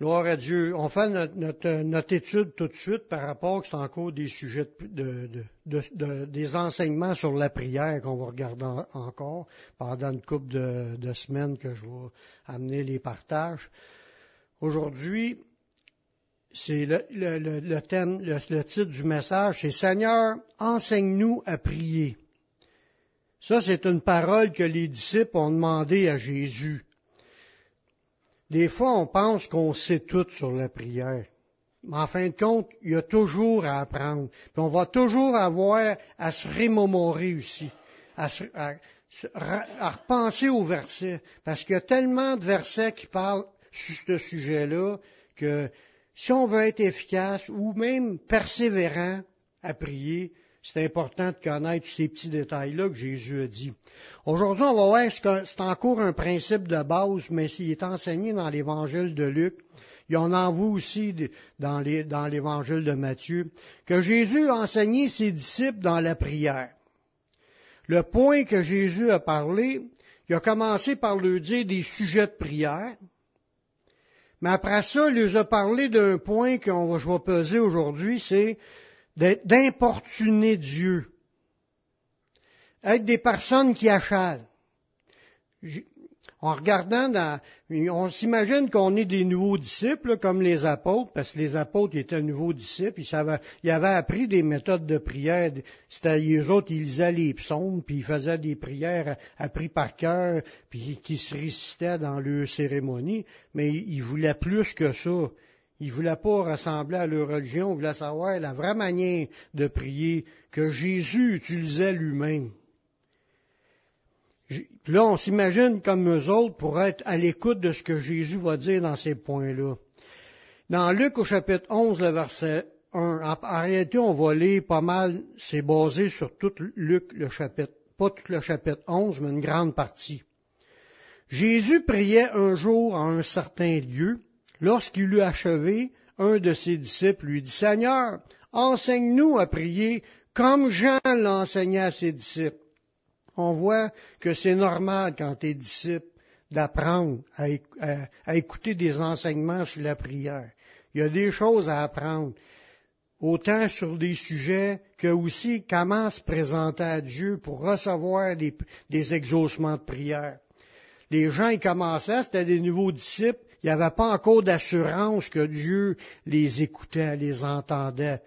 Gloire à Dieu. On fait notre, étude tout de suite par rapport que c'est encore des sujets de, des enseignements sur la prière qu'on va regarder encore pendant une couple de, semaines que je vais amener les partages. Aujourd'hui, c'est le, thème, le titre du message, c'est Seigneur, enseigne-nous à prier. Ça, c'est une parole que les disciples ont demandé à Jésus. Des fois, on pense qu'on sait tout sur la prière. Mais en fin de compte, il y a toujours à apprendre. Puis on va toujours avoir à se remémorer aussi, à, repenser aux versets. Parce qu'il y a tellement de versets qui parlent sur ce sujet-là que si on veut être efficace ou même persévérant à prier, c'est important de connaître ces petits détails-là que Jésus a dit. Aujourd'hui, on va voir c'est encore un principe de base, mais s'il est enseigné dans l'Évangile de Luc. Il y en vous aussi dans l'Évangile de Matthieu, que Jésus a enseigné ses disciples dans la prière. Le point que Jésus a parlé, il a commencé par leur dire des sujets de prière, mais après ça, il leur a parlé d'un point que je vais peser aujourd'hui, c'est d'importuner Dieu, être des personnes qui achalent. En regardant dans, on s'imagine qu'on est des nouveaux disciples, comme les apôtres, parce que les apôtres étaient nouveaux disciples, ils, savaient, ils avaient appris des méthodes de prière. C'était eux autres, ils lisaient les psaumes, puis ils faisaient des prières appris par cœur, puis qui se récitaient dans leurs cérémonies, mais ils voulaient plus que ça. Ils ne voulaient pas ressembler à leur religion, ils voulaient savoir la vraie manière de prier que Jésus utilisait lui-même. Là, on s'imagine comme eux autres pour être à l'écoute de ce que Jésus va dire dans ces points-là. Dans Luc au chapitre 11, le verset 1, en, réalité, on va lire pas mal, c'est basé sur tout Luc le chapitre, pas tout le chapitre 11, mais une grande partie. Jésus priait un jour en un certain lieu, Lorsqu'il eut achevé, un de ses disciples lui dit, Seigneur, enseigne-nous à prier comme Jean l'enseignait à ses disciples. On voit que c'est normal quand tu es disciple d'apprendre à, écouter des enseignements sur la prière. Il y a des choses à apprendre, autant sur des sujets que aussi comment se présenter à Dieu pour recevoir des, des exaucements de prière. Les gens, ils commençaient, c'était des nouveaux disciples, il n'y avait pas encore d'assurance que Dieu les écoutait, les entendait.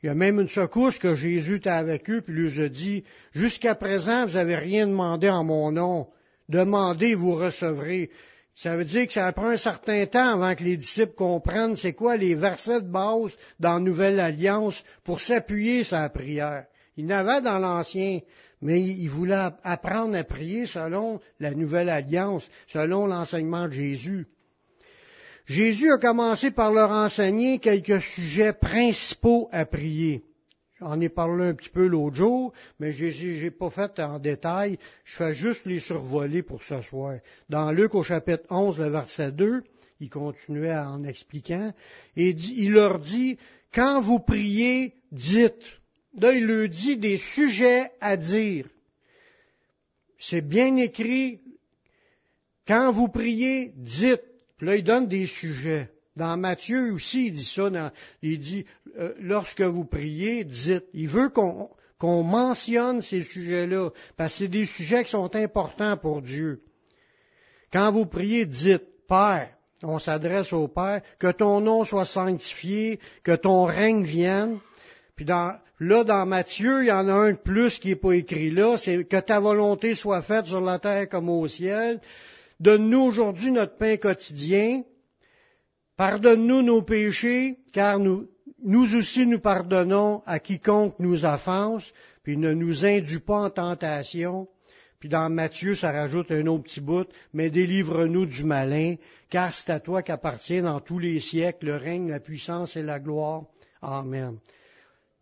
Il y a même une secousse que Jésus était avec eux, puis lui a dit, jusqu'à présent, vous n'avez rien demandé en mon nom. Demandez, vous recevrez. Ça veut dire que ça prend un certain temps avant que les disciples comprennent c'est quoi les versets de base dans Nouvelle Alliance pour s'appuyer sur la prière. Il n'avait dans l'Ancien, mais il voulait apprendre à prier selon la Nouvelle Alliance, selon l'enseignement de Jésus. Jésus a commencé par leur enseigner quelques sujets principaux à prier. J'en ai parlé un petit peu l'autre jour, mais je n'ai pas fait en détail. Je fais juste les survoler pour ce soir. Dans Luc au chapitre 11, le verset 2, il continuait en expliquant, et il leur dit, quand vous priez, dites. Là, il leur dit des sujets à dire. C'est bien écrit. Quand vous priez, dites. Puis là, il donne des sujets. Dans Matthieu aussi, il dit ça. il dit, euh, lorsque vous priez, dites. Il veut qu'on mentionne ces sujets-là, parce que c'est des sujets qui sont importants pour Dieu. Quand vous priez, dites, Père, on s'adresse au Père, que ton nom soit sanctifié, que ton règne vienne. Puis là, dans Matthieu, il y en a un de plus qui n'est pas écrit là, c'est que ta volonté soit faite sur la terre comme au ciel. Donne-nous aujourd'hui notre pain quotidien. Pardonne-nous nos péchés, car nous, aussi nous pardonnons à quiconque nous offense, puis ne nous induis pas en tentation. Puis dans Matthieu, ça rajoute un autre petit bout, mais délivre-nous du malin, car c'est à toi qu'appartient dans tous les siècles le règne, la puissance et la gloire. Amen.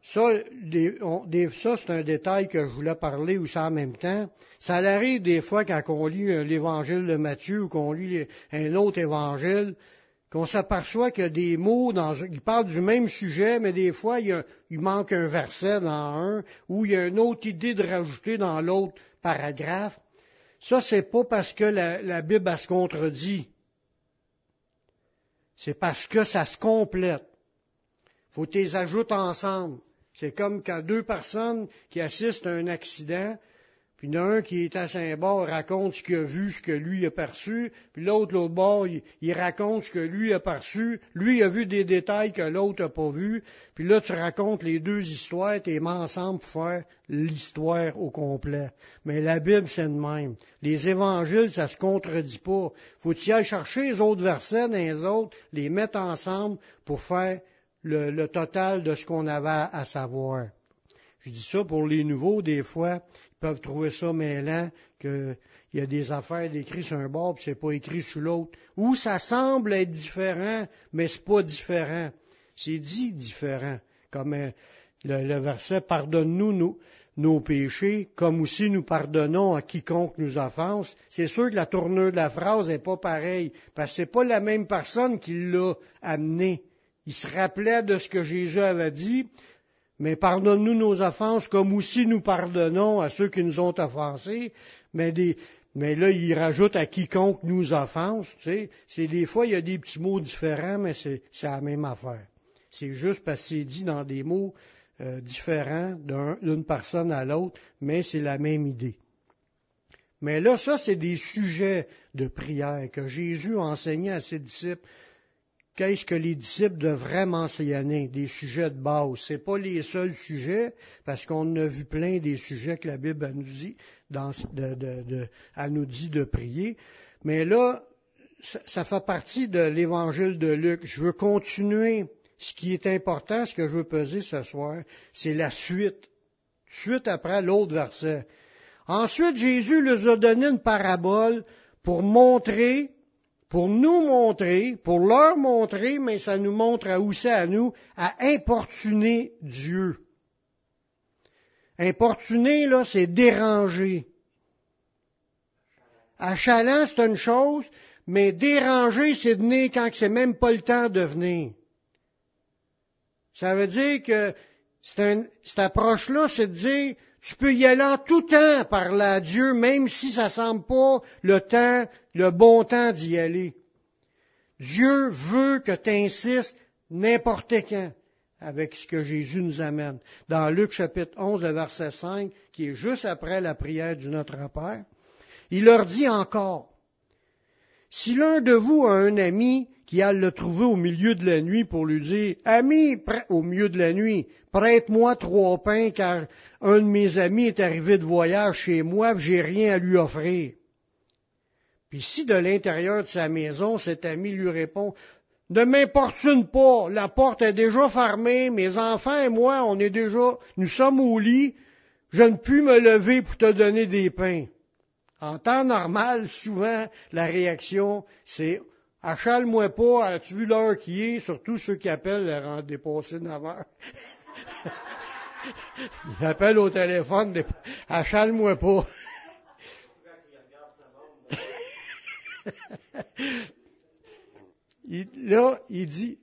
Ça, c'est un détail que je voulais parler aussi en même temps. Ça arrive des fois quand on lit euh, l'évangile de Matthieu ou qu'on lit un autre évangile, qu'on s'aperçoit a des mots dans, parlent du même sujet, mais des fois, il, manque un verset dans un, ou il y a une autre idée de rajouter dans l'autre paragraphe. Ça, c'est pas parce que la, Bible, a se contredit. C'est parce que ça se complète. Faut que les ajoutes ensemble. C'est comme quand deux personnes qui assistent à un accident, puis il qui est à Saint-Bord raconte ce qu'il a vu, ce que lui a perçu, puis l'autre, l'autre bord, il, raconte ce que lui a perçu. Lui, a vu des détails que l'autre n'a pas vus. Puis là, tu racontes les deux histoires, tu mets ensemble pour faire l'histoire au complet. Mais la Bible, c'est de même. Les évangiles, ça se contredit pas. Faut y aller chercher les autres versets les autres, les mettre ensemble pour faire le, total de ce qu'on avait à savoir. Je dis ça pour les nouveaux, des fois, peuvent trouver ça mêlant, qu'il y a des affaires décrites sur un bord, puis c'est pas écrit sur l'autre. Ou ça semble être différent, mais c'est pas différent. C'est dit différent. Comme euh, le, verset Pardonne-nous nos, péchés, comme aussi nous pardonnons à quiconque nous offense. C'est sûr que la tournure de la phrase n'est pas pareille, parce que c'est pas la même personne qui l'a amené. Il se rappelait de ce que Jésus avait dit, mais pardonne-nous nos offenses comme aussi nous pardonnons à ceux qui nous ont offensés. Mais, là, il rajoute à quiconque nous offense. Tu sais, c'est des fois, il y a des petits mots différents, mais c'est, la même affaire. C'est juste parce que c'est dit dans des mots euh, différents d'une personne à l'autre, mais c'est la même idée. Mais là, ça, c'est des sujets de prière que Jésus a enseigné à ses disciples qu'est-ce que les disciples devraient mentionner, des sujets de base. Ce pas les seuls sujets, parce qu'on a vu plein des sujets que la Bible nous dit, de, nous dit de prier. Mais là, ça, fait partie de l'évangile de Luc. Je veux continuer. Ce qui est important, ce que je veux peser ce soir, c'est la suite. Suite après l'autre verset. Ensuite, Jésus leur a donné une parabole pour montrer pour nous montrer, pour leur montrer, mais ça nous montre à où c'est à nous, à importuner Dieu. Importuner, là, c'est déranger. Achalant, c'est une chose, mais déranger, c'est venir quand c'est même pas le temps de venir. Ça veut dire que cette approche-là, c'est de dire, tu peux y aller en tout temps parler à Dieu, même si ça semble pas le temps, le bon temps d'y aller. Dieu veut que tu insistes n'importe quand avec ce que Jésus nous amène. Dans Luc chapitre 11, le verset 5, qui est juste après la prière du Notre Père, il leur dit encore, si l'un de vous a un ami qui a le trouver au milieu de la nuit pour lui dire, Ami, au milieu de la nuit, prête-moi trois pains car un de mes amis est arrivé de voyage chez moi, j'ai rien à lui offrir. Puis si de l'intérieur de sa maison, cet ami lui répond, ne m'importune pas, la porte est déjà fermée, mes enfants et moi, on est déjà, nous sommes au lit, je ne puis me lever pour te donner des pains. En temps normal, souvent, la réaction, c'est Achale-moi pas, as-tu vu l'heure qui est, surtout ceux qui appellent le dépassé 9 heures. Ils appellent au téléphone, achale-moi pas. Là, il dit,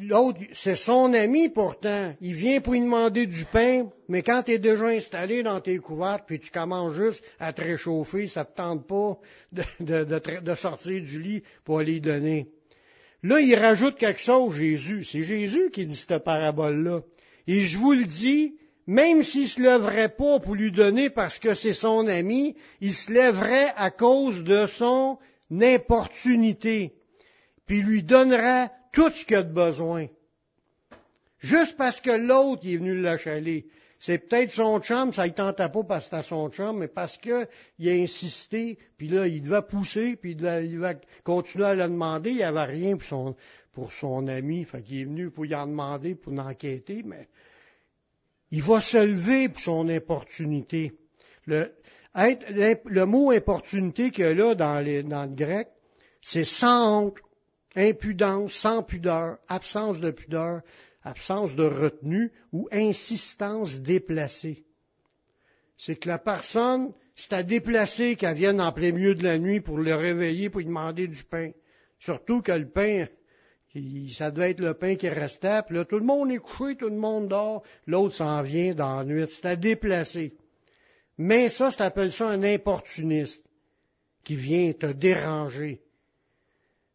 L'autre, c'est son ami pourtant. Il vient pour lui demander du pain, mais quand tu es déjà installé dans tes couvertes, puis tu commences juste à te réchauffer, ça te tente pas de, sortir du lit pour aller donner. Là, il rajoute quelque chose, Jésus. C'est Jésus qui dit cette parabole-là. Et je vous le dis, même s'il se lèverait pas pour lui donner parce que c'est son ami, il se lèverait à cause de son importunité, puis lui donnerait tout ce qu'il a de besoin. Juste parce que l'autre est venu l'achaler. C'est peut-être son chum, ça ne tentait pas parce que c'était son chum, mais parce qu'il a insisté, puis là, il devait pousser, puis il devait continuer à le demander. Il n'y avait rien pour son, ami, fait qu'il est venu pour y en demander, pour enquêter, mais il va se lever pour son importunité. Le mot importunité qu'il y a là dans, dans le grec, c'est sans honte impudence, sans pudeur, absence de pudeur, absence de retenue ou insistance déplacée. C'est que la personne, c'est à déplacer qu'elle vienne en plein milieu de la nuit pour le réveiller, pour lui demander du pain. Surtout que le pain, ça devait être le pain qui restait, puis là, tout le monde est couché, tout le monde dort, l'autre s'en vient dans la nuit. C'est à déplacer. Mais ça, ça appelle ça un importuniste qui vient te déranger,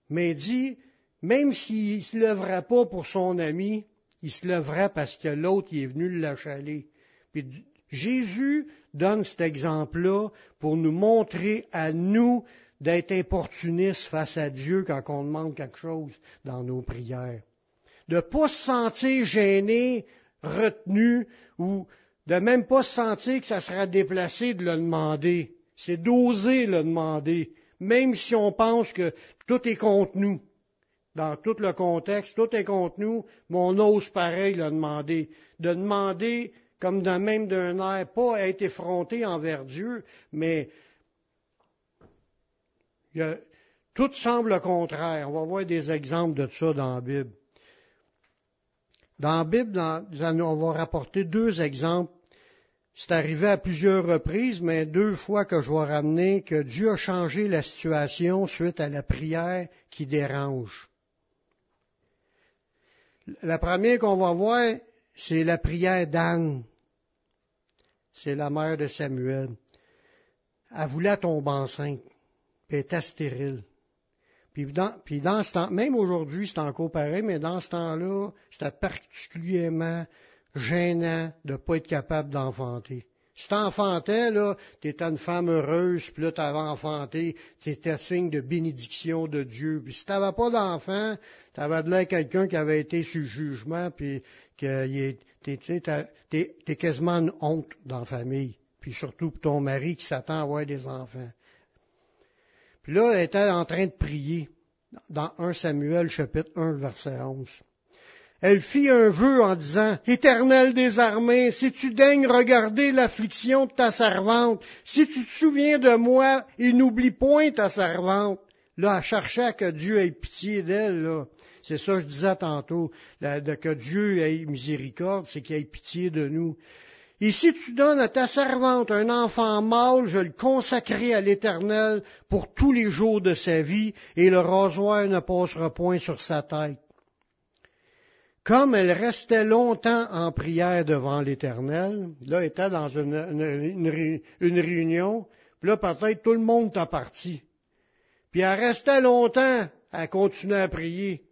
mais dit, même s'il ne se lèverait pas pour son ami, il se lèverait parce que l'autre est venu l'achaler. Puis Jésus donne cet exemple-là pour nous montrer à nous d'être importunistes face à Dieu quand on demande quelque chose dans nos prières. De ne pas se sentir gêné, retenu, ou de même pas se sentir que ça sera déplacé de le demander. C'est d'oser le demander, même si on pense que tout est contre nous. Dans tout le contexte, tout est contre nous, mais on ose pareil le demander. De demander comme d'un même d'un air, pas être effronté envers Dieu, mais tout semble le contraire. On va voir des exemples de ça dans la Bible. Dans la Bible, on va rapporter deux exemples. C'est arrivé à plusieurs reprises, mais deux fois que je vais ramener que Dieu a changé la situation suite à la prière qui dérange. La première qu'on va voir, c'est la prière d'Anne. C'est la mère de Samuel. Elle voulait tomber enceinte, puis elle était stérile. Puis dans, puis dans ce temps, même aujourd'hui, c'est encore pareil, mais dans ce temps-là, c'était particulièrement gênant de ne pas être capable d'enfanter. Si t'enfantais, là, t'étais une femme heureuse, puis là, t'avais enfanté, c'était signe de bénédiction de Dieu. Puis si t'avais pas d'enfant, t'avais de l'air quelqu'un qui avait été sous jugement, puis que t'es, quasiment une honte dans la famille. Puis surtout pour ton mari qui s'attend à avoir des enfants. Puis là, elle était en train de prier dans 1 Samuel chapitre 1 verset 11 elle fit un vœu en disant, Éternel des armées, si tu daignes regarder l'affliction de ta servante, si tu te souviens de moi et n'oublie point ta servante. Là, elle cherchait que Dieu ait pitié d'elle. C'est ça que je disais tantôt, que Dieu ait miséricorde, c'est qu'il ait pitié de nous. Et si tu donnes à ta servante un enfant mâle, je le consacrerai à l'Éternel pour tous les jours de sa vie, et le rasoir ne passera point sur sa tête. Comme elle restait longtemps en prière devant l'Éternel, là, était dans une, réunion, puis là, peut-être tout le monde t'a parti. Puis elle restait longtemps à continuer à prier.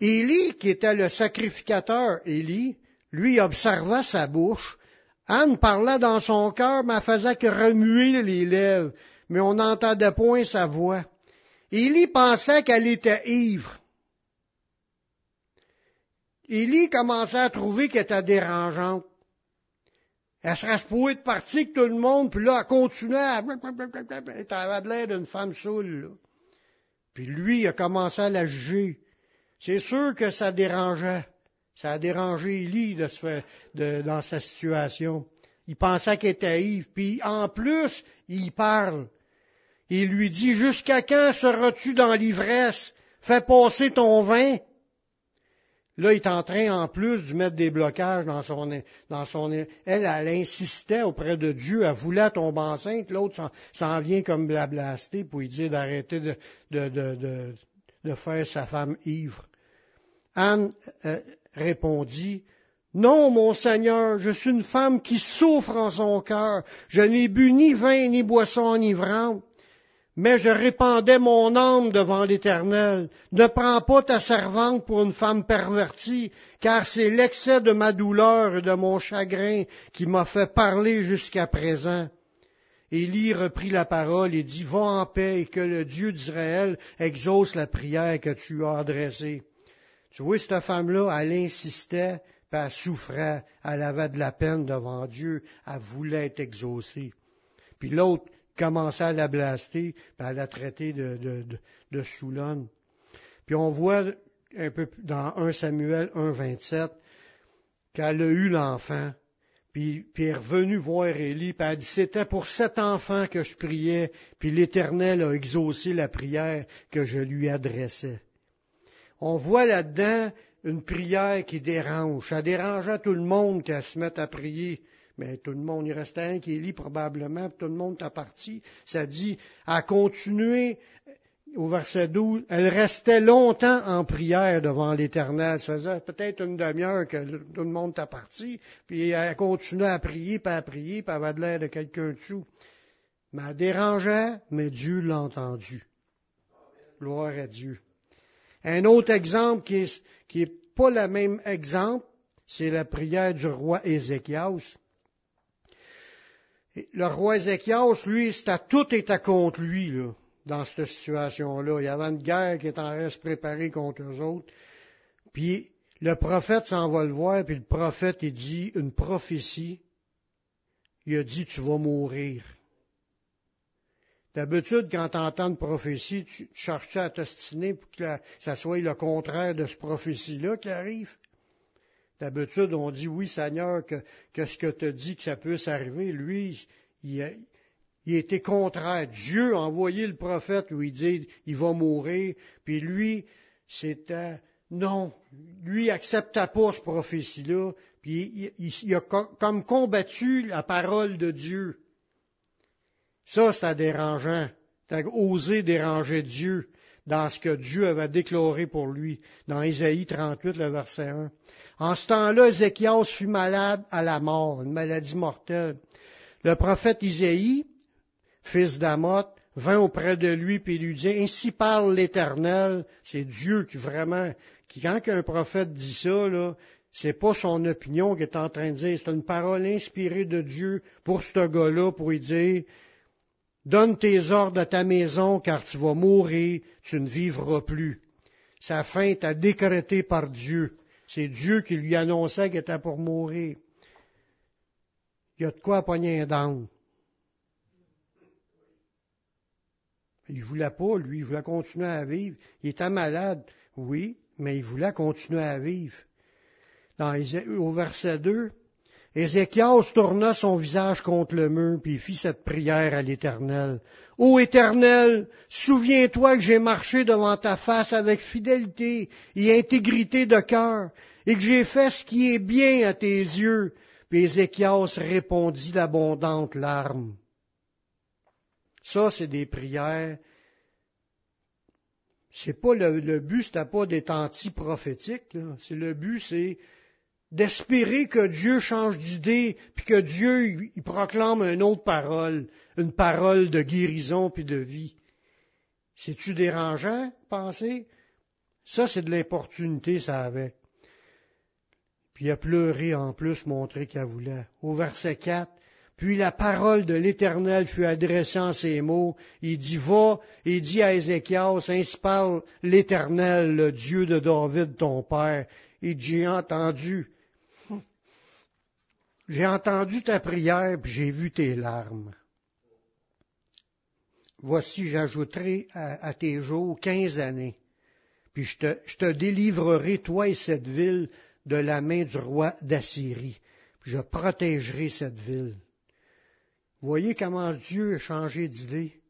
Élie, qui était le sacrificateur, Élie, lui observa sa bouche. Anne parlait dans son cœur, mais faisait que remuer les lèvres, mais on n'entendait point sa voix. Élie pensait qu'elle était ivre. Élie commençait à trouver qu'elle était dérangeante. Elle serait supposée de partir avec tout le monde, puis là, elle continuait à... Elle avait l'air d'une femme saoule, Puis lui, il a commencé à la juger. C'est sûr que ça dérangeait. Ça a dérangé Élie de se de, dans sa situation. Il pensait qu'elle était ivre. Puis en plus, il parle. Il lui dit, jusqu'à quand seras-tu dans l'ivresse? Fais passer ton vin. Là, il est en train, en plus, de mettre des blocages dans son, dans son, elle, elle insistait auprès de Dieu, elle voulait tomber enceinte, l'autre s'en vient comme la blaster pour lui dire d'arrêter de, de, de, de, faire sa femme ivre. Anne euh, répondit, non, mon Seigneur, je suis une femme qui souffre en son cœur. Je n'ai bu ni vin ni boisson enivrante mais je répandais mon âme devant l'Éternel. Ne prends pas ta servante pour une femme pervertie, car c'est l'excès de ma douleur et de mon chagrin qui m'a fait parler jusqu'à présent. Élie reprit la parole et dit, Va en paix et que le Dieu d'Israël exauce la prière que tu as adressée. Tu vois, cette femme-là, elle insistait, puis elle souffrait, elle avait de la peine devant Dieu, elle voulait être exaucée. Puis l'autre, commençait à la blaster, à la traiter de, de, Soulonne. Puis on voit un peu dans 1 Samuel 1, 27 qu'elle a eu l'enfant, puis, puis elle est revenue voir Élie, puis elle a dit, c'était pour cet enfant que je priais, puis l'Éternel a exaucé la prière que je lui adressais. On voit là-dedans une prière qui dérange. Ça dérangeait tout le monde qu'elle se mette à prier. Mais tout le monde, il restait un qui lit probablement, tout le monde est parti. Ça dit, à continuer, au verset 12, elle restait longtemps en prière devant l'Éternel. Ça faisait peut-être une demi-heure que tout le monde est parti, puis elle continuait à prier, puis à prier, puis elle avait l'air de quelqu'un dessous. Mais elle dérangeait, mais Dieu l'a entendu. Gloire à Dieu. Un autre exemple qui est, qui est pas le même exemple, c'est la prière du roi Ézéchias. Le roi Ézéchias, lui, tout était contre lui, là, dans cette situation-là. Il y avait une guerre qui était en reste préparée contre eux autres. Puis, le prophète s'en va le voir, puis le prophète, il dit une prophétie. Il a dit, tu vas mourir. D'habitude, quand tu entends une prophétie, tu, cherches à t'ostiner pour que ça soit le contraire de cette prophétie-là qui arrive? D'habitude, on dit oui, Seigneur, que, ce que tu dit que ça puisse arriver. Lui, il, il était contraire. Dieu a envoyé le prophète où il dit il va mourir, puis lui, c'était non. Lui, il acceptait pas cette prophétie-là, puis il, il, a comme combattu la parole de Dieu. Ça, c'était dérangeant. T'as osé déranger Dieu dans ce que Dieu avait déclaré pour lui, dans Ésaïe 38, le verset 1. En ce temps-là, Ézéchias fut malade à la mort, une maladie mortelle. Le prophète Isaïe, fils d'Amoth, vint auprès de lui et lui dit, Ainsi parle l'Éternel, c'est Dieu qui vraiment, qui quand un prophète dit ça, là, c'est pas son opinion qu'il est en train de dire, c'est une parole inspirée de Dieu pour ce gars-là, pour lui dire, Donne tes ordres à ta maison, car tu vas mourir, tu ne vivras plus. Sa fin est décrétée par Dieu. C'est Dieu qui lui annonçait qu'il était pour mourir. Il y a de quoi pogner un dent. Il voulait pas, lui, il voulait continuer à vivre. Il était malade, oui, mais il voulait continuer à vivre. Dans, au verset 2, Ézéchias tourna son visage contre le mur, puis fit cette prière à l'Éternel. Ô Éternel, souviens-toi que j'ai marché devant ta face avec fidélité et intégrité de cœur, et que j'ai fait ce qui est bien à tes yeux. Puis Ézéchias répondit d'abondantes larmes. Ça, c'est des prières. C'est pas le, le but, c'était pas d'être anti-prophétique. C'est le but, c'est d'espérer que Dieu change d'idée, puis que Dieu il proclame une autre parole, une parole de guérison puis de vie. C'est-tu dérangeant, penser? Ça, c'est de l'importunité, ça avait. Puis il a pleuré en plus, montré qu'elle voulait. Au verset 4, puis la parole de l'Éternel fut adressée en ces mots. Il dit, va, et dit à Ézéchias, ainsi parle l'Éternel, le Dieu de David, ton père. Et j'ai entendu j'ai entendu ta prière, puis j'ai vu tes larmes. Voici, j'ajouterai à, tes jours quinze années, puis je te, délivrerai, toi et cette ville, de la main du roi d'Assyrie, puis je protégerai cette ville. Voyez comment Dieu a changé d'idée.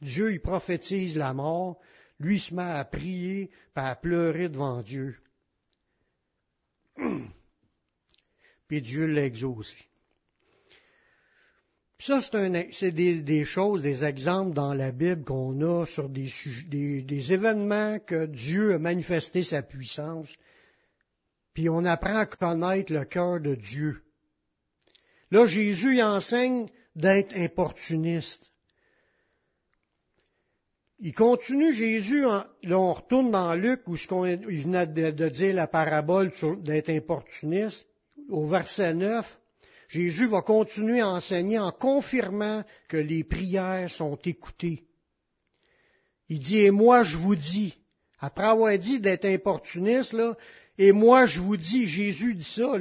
Dieu, il prophétise la mort, lui se met à prier, puis à pleurer devant Dieu. puis Dieu l'a exaucé. Ça, c'est des, choses, des exemples dans la Bible qu'on a sur des, événements que Dieu a manifesté sa puissance, puis on apprend à connaître le cœur de Dieu. Là, Jésus enseigne d'être importuniste. Il continue, Jésus, là on retourne dans Luc où il venait de dire la parabole d'être importuniste au verset 9, Jésus va continuer à enseigner en confirmant que les prières sont écoutées. Il dit, et moi je vous dis, après avoir dit d'être importuniste, et moi je vous dis, Jésus dit ça,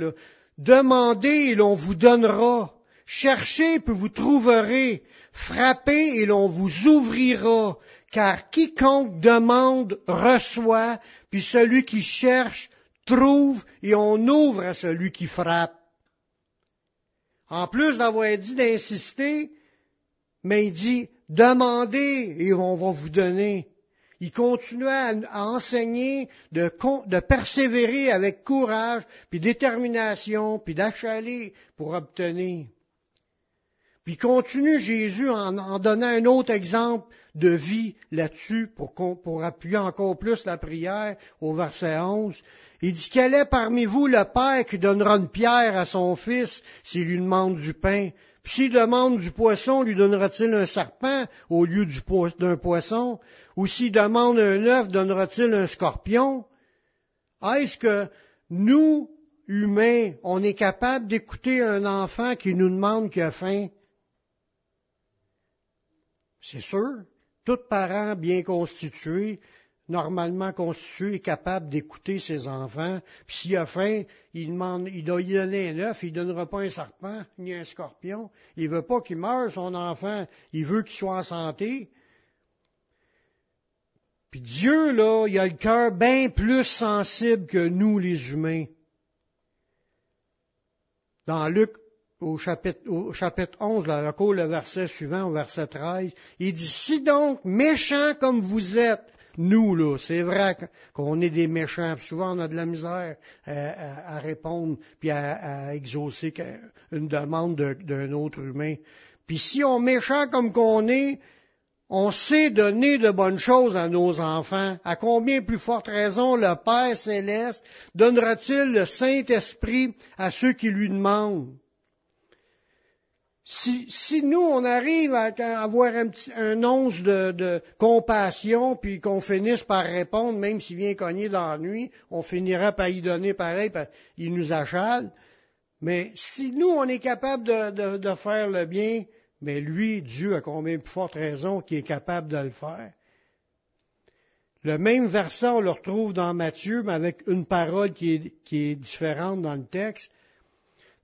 demandez et l'on vous donnera, cherchez et vous trouverez, frappez et l'on vous ouvrira, car quiconque demande reçoit, puis celui qui cherche trouve et on ouvre à celui qui frappe. En plus d'avoir dit d'insister, mais il dit demandez et on va vous donner. Il continue à, enseigner de, persévérer avec courage, puis détermination, puis d'achaler pour obtenir. Puis continue Jésus en, en donnant un autre exemple de vie là-dessus pour, pour appuyer encore plus la prière au verset 11. Il dit quel est parmi vous le père qui donnera une pierre à son fils s'il lui demande du pain? Puis s'il demande du poisson, lui donnera-t-il un serpent au lieu d'un poisson? Ou s'il demande un œuf, donnera-t-il un scorpion? Est-ce que nous, humains, on est capable d'écouter un enfant qui nous demande qu'il a faim? C'est sûr. Tout parent bien constitué, normalement constitué, est capable d'écouter ses enfants. Puis s'il a faim, il, demande, il doit y donner un œuf, il ne donnera pas un serpent ni un scorpion. Il veut pas qu'il meure, son enfant. Il veut qu'il soit en santé. Puis Dieu, là, il a le cœur bien plus sensible que nous, les humains. Dans Luc au chapitre, au chapitre 11, là, le verset suivant, au verset 13, il dit, si donc, méchants comme vous êtes, nous, là, c'est vrai qu'on est des méchants, souvent on a de la misère à, répondre, puis à, exaucer une demande d'un autre humain. Puis si on est méchant comme qu'on est, on sait donner de bonnes choses à nos enfants. À combien plus forte raison le Père céleste donnera-t-il le Saint-Esprit à ceux qui lui demandent? Si, nous, on arrive à avoir un, petit, un once de, compassion, puis qu'on finisse par répondre, même s'il vient cogner dans la nuit, on finira par y donner pareil, parce il nous achale. Mais si nous, on est capable de, faire le bien, mais lui, Dieu, a combien plus forte raison qu'il est capable de le faire. Le même verset, on le retrouve dans Matthieu, mais avec une parole qui est, qui est différente dans le texte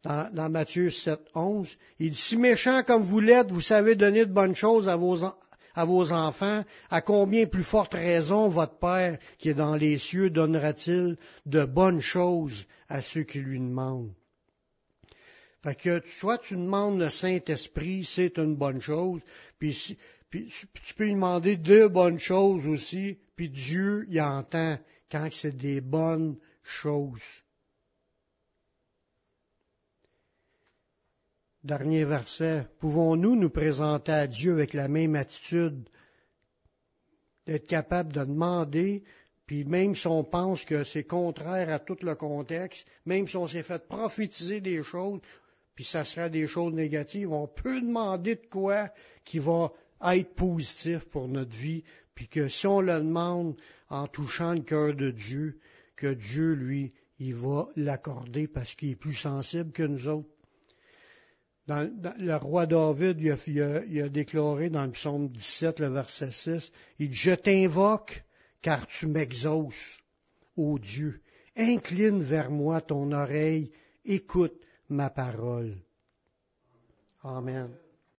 dans, Matthieu 7, 11. Il dit, si méchant comme vous l'êtes, vous savez donner de bonnes choses à vos, à vos enfants, à combien plus forte raison votre Père qui est dans les cieux donnera-t-il de bonnes choses à ceux qui lui demandent? Fait que soit tu demandes le Saint-Esprit, c'est une bonne chose, puis, puis, tu peux lui demander deux bonnes choses aussi, puis Dieu y entend quand c'est des bonnes choses. Dernier verset. Pouvons-nous nous présenter à Dieu avec la même attitude d'être capable de demander, puis même si on pense que c'est contraire à tout le contexte, même si on s'est fait prophétiser des choses, puis ça sera des choses négatives, on peut demander de quoi qui va être positif pour notre vie, puis que si on le demande en touchant le cœur de Dieu, que Dieu, lui, il va l'accorder parce qu'il est plus sensible que nous autres le roi David, il a, déclaré dans le psaume 17, le verset 6, il dit, je t'invoque car tu m'exauces, ô Dieu. Incline vers moi ton oreille, écoute ma parole. Amen.